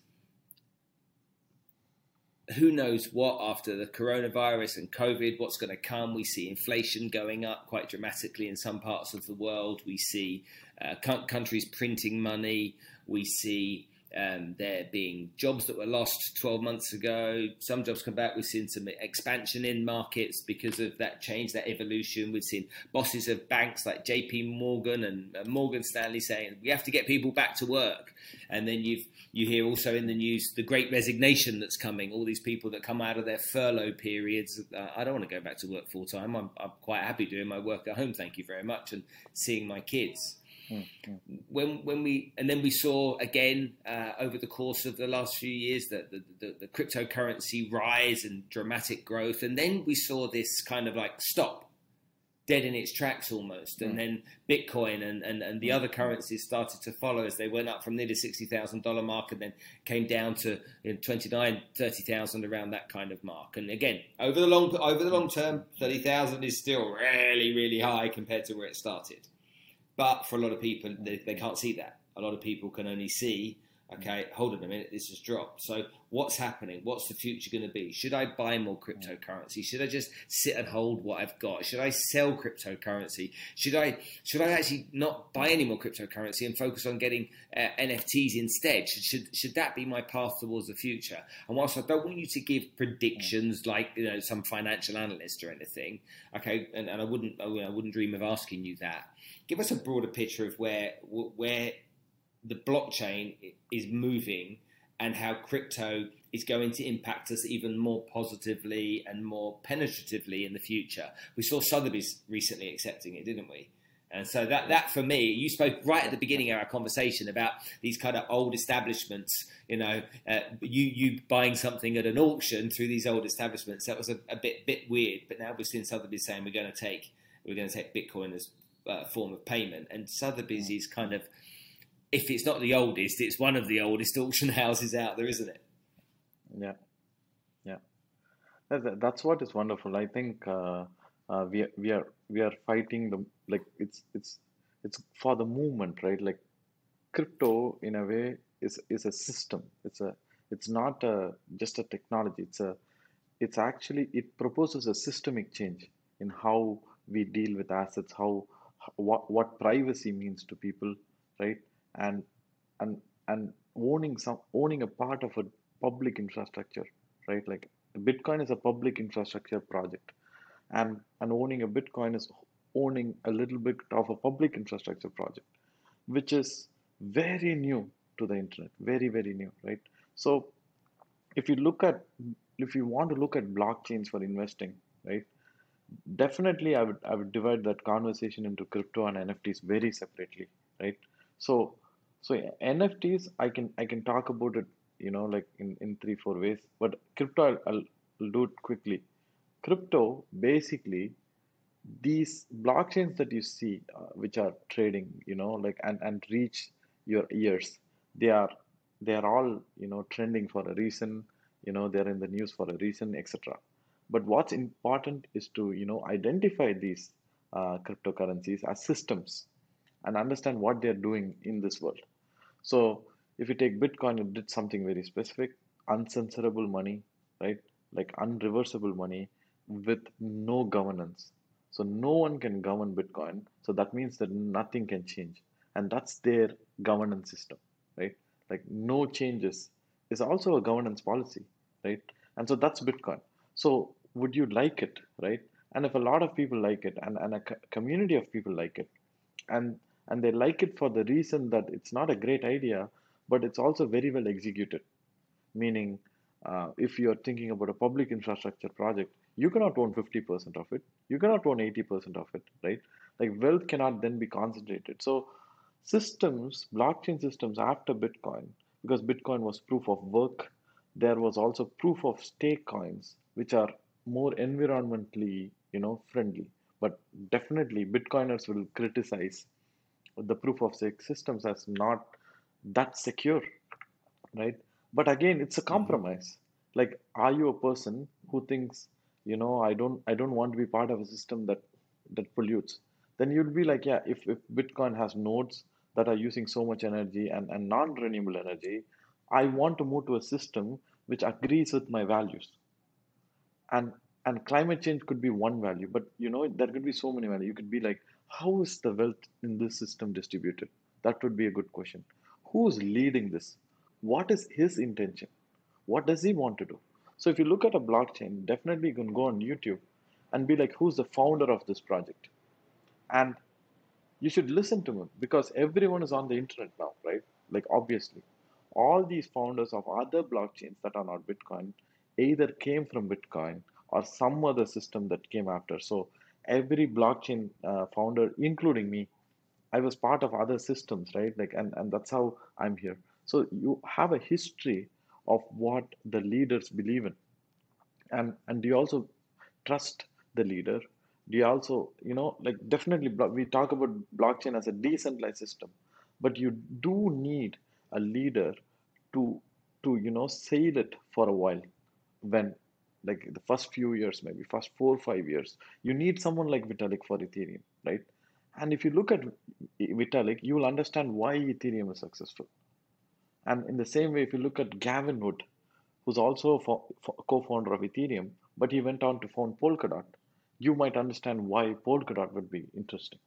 Who knows what after the coronavirus and COVID? What's going to come? We see inflation going up quite dramatically in some parts of the world. We see uh, countries printing money. We see um, there being jobs that were lost 12 months ago. Some jobs come back. We've seen some expansion in markets because of that change, that evolution. We've seen bosses of banks like JP Morgan and Morgan Stanley saying we have to get people back to work. And then you've you hear also in the news the great resignation that's coming. All these people that come out of their furlough periods. Uh, I don't want to go back to work full time. I'm, I'm quite happy doing my work at home. Thank you very much, and seeing my kids Mm, mm. when when we and then we saw again uh, over the course of the last few years that the, the, the cryptocurrency rise and dramatic growth, and then we saw this kind of like stop, dead in its tracks almost, and mm. then Bitcoin and, and, and the other currencies started to follow as they went up from near the sixty thousand dollar mark, and then came down to you know, 29, 30,000 around that kind of mark. And again, over the long over the long term, thirty thousand is still really really high compared to where it started. But for a lot of people, they, they can't see that. A lot of people can only see, okay, hold on a minute, this has dropped. So what's happening? What's the future going to be? Should I buy more cryptocurrency? Should I just sit and hold what I've got? Should I sell cryptocurrency? Should I should I actually not buy any more cryptocurrency and focus on getting uh, NFTs instead? Should, should should that be my path towards the future? And whilst I don't want you to give predictions like you know some financial analyst or anything, okay, and, and I wouldn't I wouldn't dream of asking you that give us a broader picture of where where the blockchain is moving and how crypto is going to impact us even more positively and more penetratively in the future. We saw Sotheby's recently accepting it, didn't we? And so that that for me, you spoke right at the beginning of our conversation about these kind of old establishments. You know, uh, you you buying something at an auction through these old establishments. That was a, a bit bit weird. But now we're seeing Sotheby's saying we're going to take we're going to take Bitcoin as uh, form of payment. And Sotheby's is kind of, if it's not the oldest, it's one of the oldest <laughs> auction houses out there, isn't it? Yeah, yeah. That's what is wonderful. I think uh, uh, we are, we are we are fighting the like it's it's it's for the movement, right? Like crypto in a way is is a system. It's a it's not a just a technology. It's a it's actually it proposes a systemic change in how we deal with assets, how what what privacy means to people, right? And and and owning some owning a part of a public infrastructure, right? Like Bitcoin is a public infrastructure project, and and owning a Bitcoin is owning a little bit of a public infrastructure project, which is very new to the internet, very very new, right? So if you look at if you want to look at blockchains for investing, right? Definitely, I would I would divide that conversation into crypto and NFTs very separately, right? So so NFTs, I can I can talk about it, you know, like in, in three four ways. But crypto, I'll, I'll, do it quickly. Crypto, basically, these blockchains that you see, uh, which are trading, you know, like and and reach your ears, they are they are all you know trending for a reason. You know, they're in the news for a reason, etc. But what's important is to you know identify these uh, cryptocurrencies as systems and understand what they're doing in this world. So if you take Bitcoin, it did something very specific, uncensorable money, right? Like unreversible money with no governance. So no one can govern Bitcoin. So that means that nothing can change. And that's their governance system, right? Like no changes is also a governance policy, right? And so that's Bitcoin. So would you like it, right? And if a lot of people like it and, and a co- community of people like it, and and they like it for the reason that it's not a great idea, but it's also very well executed. Meaning, uh, if you're thinking about a public infrastructure project, you cannot own 50% of it. You cannot own 80% of it, right? Like wealth cannot then be concentrated. So systems, blockchain systems after Bitcoin, because Bitcoin was proof of work, there was also proof of stake coins, which are more environmentally, you know, friendly. But definitely Bitcoiners will criticize the proof of stake systems as not that secure, right? But again, it's a mm-hmm. compromise. Like, are you a person who thinks, you know, I don't, I don't want to be part of a system that that pollutes? Then you'd be like, yeah, if, if Bitcoin has nodes that are using so much energy and, and non-renewable energy, I want to move to a system which agrees with my values. And and climate change could be one value, but you know, there could be so many values. You could be like, how is the wealth in this system distributed? That would be a good question. Who's leading this? What is his intention? What does he want to do? So if you look at a blockchain, definitely you can go on YouTube and be like, who's the founder of this project? And you should listen to him because everyone is on the internet now, right? Like obviously, all these founders of other blockchains that are not Bitcoin either came from Bitcoin or some other system that came after. So every blockchain uh, founder, including me, I was part of other systems, right? Like, and, and that's how I'm here. So you have a history of what the leaders believe in. And, and do you also trust the leader? Do you also, you know, like definitely we talk about blockchain as a decentralized system, but you do need a leader to, to, you know, sail it for a while when like the first few years, maybe first four or five years, you need someone like Vitalik for Ethereum, right? And if you look at Vitalik, you will understand why Ethereum is successful. And in the same way, if you look at Gavin Wood, who's also a co-founder of Ethereum, but he went on to found Polkadot, you might understand why Polkadot would be interesting.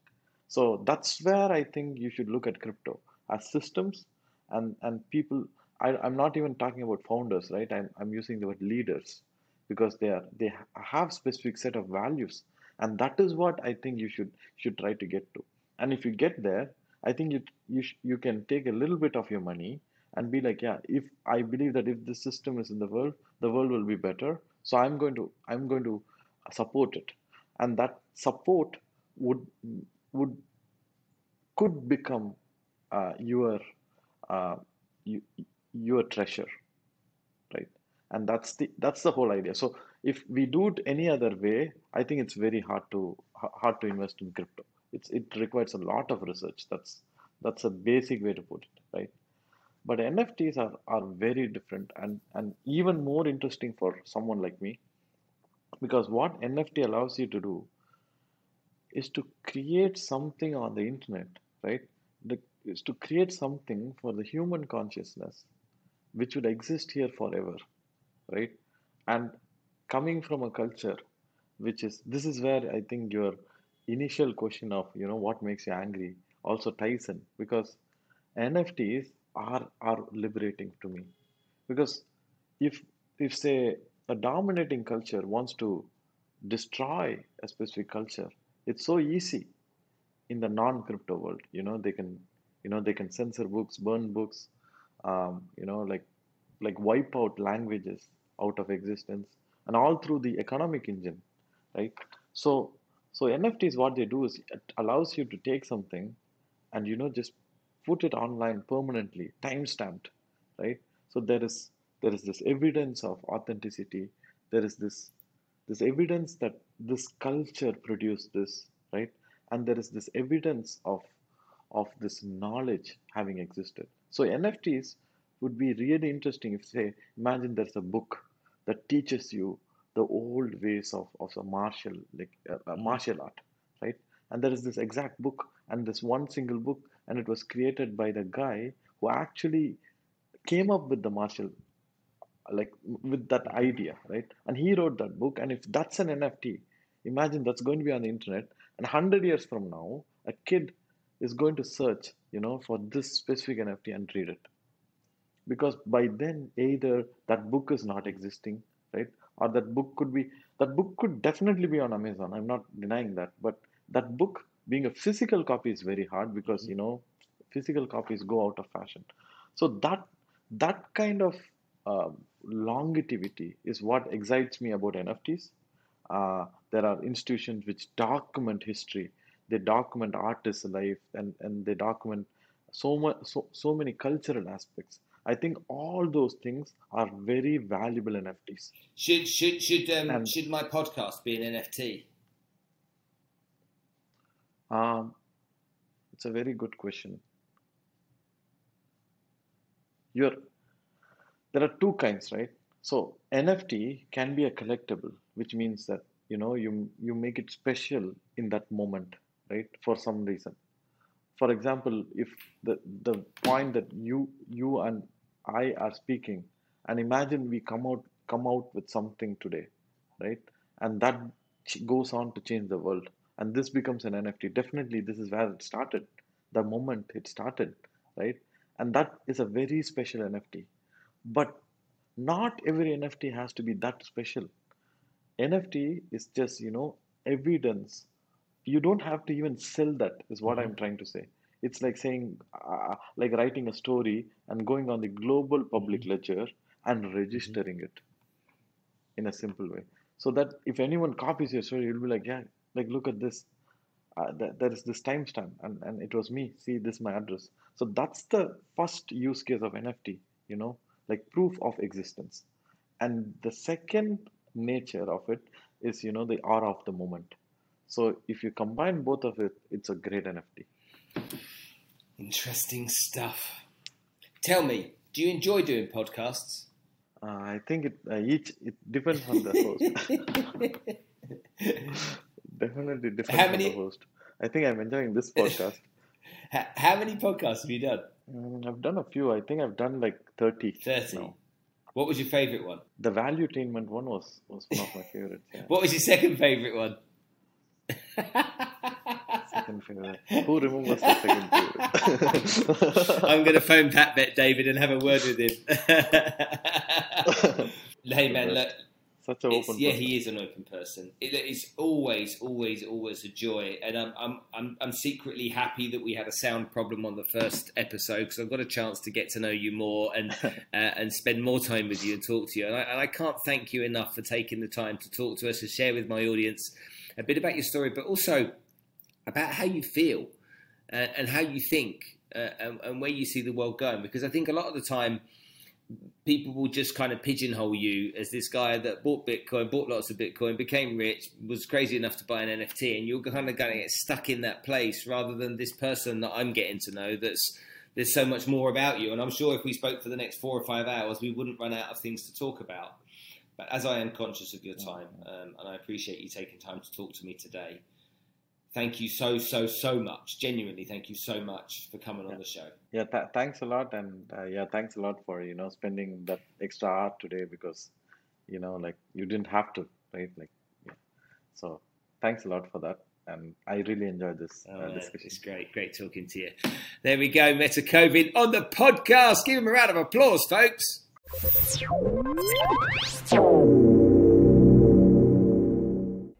So that's where I think you should look at crypto as systems and, and people. I, I'm not even talking about founders, right? I'm, I'm using the word leaders because they are they have specific set of values. And that is what i think you should should try to get to. And if you get there i think you you, you can take a little bit of your money and be like yeah if i believe that if this system is in the world the world will be better. So i'm going to i'm going to support it. And that support would would could become uh, your uh, you, your treasure and that's the that's the whole idea. So if we do it any other way i think it's very hard to hard to invest in crypto. It's it requires a lot of research. That's that's a basic way to put it right? But nfts are are very different and and even more interesting for someone like me. Because what nft allows you to do is to create something on the internet right? The, is to create something for the human consciousness which would exist here forever right? And coming from a culture which is this is where i think your initial question of you know what makes you angry also ties in because nfts are are liberating to me. Because if if say a dominating culture wants to destroy a specific culture it's so easy in the non-crypto world. You know they can you know they can censor books burn books um, you know like like wipe out languages out of existence and all through the economic engine right? So so nfts what they do is it allows you to take something and you know just put it online permanently time stamped right? So there is there is this evidence of authenticity. There is this this evidence that this culture produced this right? And there is this evidence of of this knowledge having existed. So nfts would be really interesting if say imagine there's a book that teaches you the old ways of, of a martial like uh, martial art right? And there is this exact book and this one single book and it was created by the guy who actually came up with the martial like with that idea right? And he wrote that book and if that's an nft imagine that's going to be on the internet and 100 years from now a kid is going to search you know for this specific nft and read it because by then either that book is not existing right? Or that book could be that book could definitely be on amazon. I'm not denying that. But that book being a physical copy is very hard because you know physical copies go out of fashion. So that that kind of uh, longevity is what excites me about NFTs. Uh, there are institutions which document history, they document artists' life, and, and they document so much, so, so many cultural aspects. I think all those things are very valuable NFTs. Should should should um, And- should my podcast be an NFT? Um, it's a very good question. You're, there are two kinds, right? So NFT can be a collectible, which means that you know you you make it special in that moment, right? For some reason. For example, if the the point that you you and I are speaking, and imagine we come out come out with something today, right? And that goes on to change the world, and this becomes an NFT. Definitely, this is where it started, the moment it started, right? And that is a very special NFT. But not every NFT has to be that special. NFT is just, you know, evidence. You don't have to even sell that, is what I'm mm-hmm. trying to say. It's like saying, uh, like writing a story and going on the global public ledger and registering it in a simple way. So that if anyone copies your story, you'll be like, yeah, like look at this. Uh, th- there is this timestamp, and, and it was me. See, this is my address. So that's the first use case of NFT, you know, like proof of existence. And the second nature of it is, you know, the aura of the moment. So if you combine both of it, it's a great NFT. Interesting stuff. Tell me, do you enjoy doing podcasts? Uh, I think it uh, each it depends on the host. <laughs> Definitely depends How on the host. I think I'm enjoying this podcast. <laughs> H- How many podcasts have you done? Mm, I've done a few. I think I've done like 30 30. now. What was your favourite one? The valuetainment one was, was one of my favorites. Yeah. What was your second favourite one? <laughs> Second favorite. Who remembers the second favorite? <laughs> I'm going to phone Pat Bet David and have a word with him. <laughs> hey man, look, Such an open yeah, person. he is an open person. It, it's always, always, always a joy, and I'm, I'm, I'm, I'm secretly happy that we had a sound problem on the first episode because I've got a chance to get to know you more and <laughs> uh, and spend more time with you and talk to you. And I, and I can't thank you enough for taking the time to talk to us and share with my audience a bit about your story, but also about how you feel uh, and how you think uh, and, and where you see the world going. Because I think a lot of the time people will just kind of pigeonhole you as this guy that bought Bitcoin, bought lots of Bitcoin, became rich, was crazy enough to buy an NFT, and you're kind of going to get stuck in that place rather than this person that I'm getting to know that's there's so much more about you. And I'm sure if we spoke for the next four or five hours, we wouldn't run out of things to talk about. But as I am conscious of your time, um, and I appreciate you taking time to talk to me today, thank you so, so, so much. Genuinely, thank you so much for coming on the show. Yeah, th- thanks a lot, and uh, yeah, thanks a lot for you know spending that extra hour today because you know like you didn't have to, right? Like, yeah. So thanks a lot for that, and I really enjoyed this Oh, uh, man, discussion. it's great, great talking to you. There we go, MetaKovan on the podcast. Give him a round of applause, folks.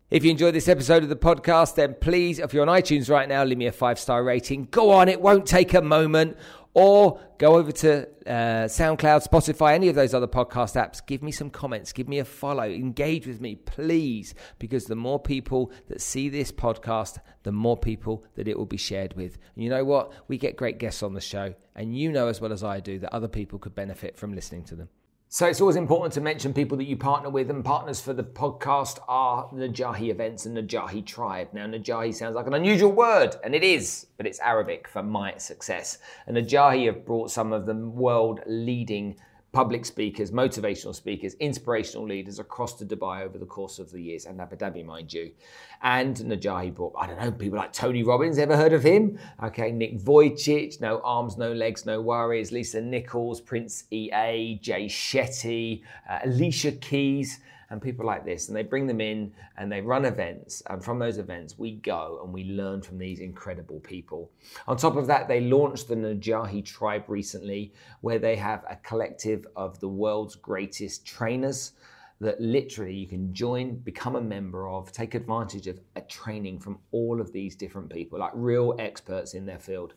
If you enjoyed this episode of the podcast, then please, if you're on iTunes right now, leave me a five star rating. Go on, it won't take a moment. Or go over to uh, SoundCloud, Spotify, any of those other podcast apps. Give me some comments, give me a follow, engage with me, please, because the more people that see this podcast, the more people that it will be shared with. And you know what? We get great guests on the show, and you know as well as I do that other people could benefit from listening to them. So it's always important to mention people that you partner with, and partners for the podcast are Najahi Events and Najahi Tribe. Now, Najahi sounds like an unusual word, and it is, but it's Arabic for my success. And Najahi have brought some of the world leading public speakers, motivational speakers, inspirational leaders across to Dubai over the course of the years, and Abu Dhabi, mind you. And Najahi brought, I don't know, people like Tony Robbins, ever heard of him? Okay, Nick Vujicic, no arms, no legs, no worries, Lisa Nichols, Prince EA, Jay Shetty, uh, Alicia Keys, and people like this. And they bring them in and they run events. And from those events, we go and we learn from these incredible people. On top of that, they launched the Najahi Tribe recently, where they have a collective of the world's greatest trainers that literally you can join, become a member of, take advantage of a training from all of these different people, like real experts in their field.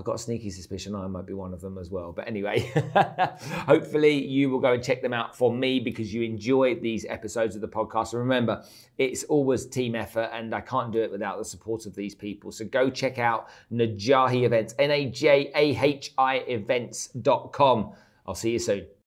I've got a sneaky suspicion I might be one of them as well. But anyway, <laughs> hopefully you will go and check them out for me because you enjoy these episodes of the podcast. And remember, it's always team effort and I can't do it without the support of these people. So go check out Najahi Events, N A J A H I events.com. I'll see you soon.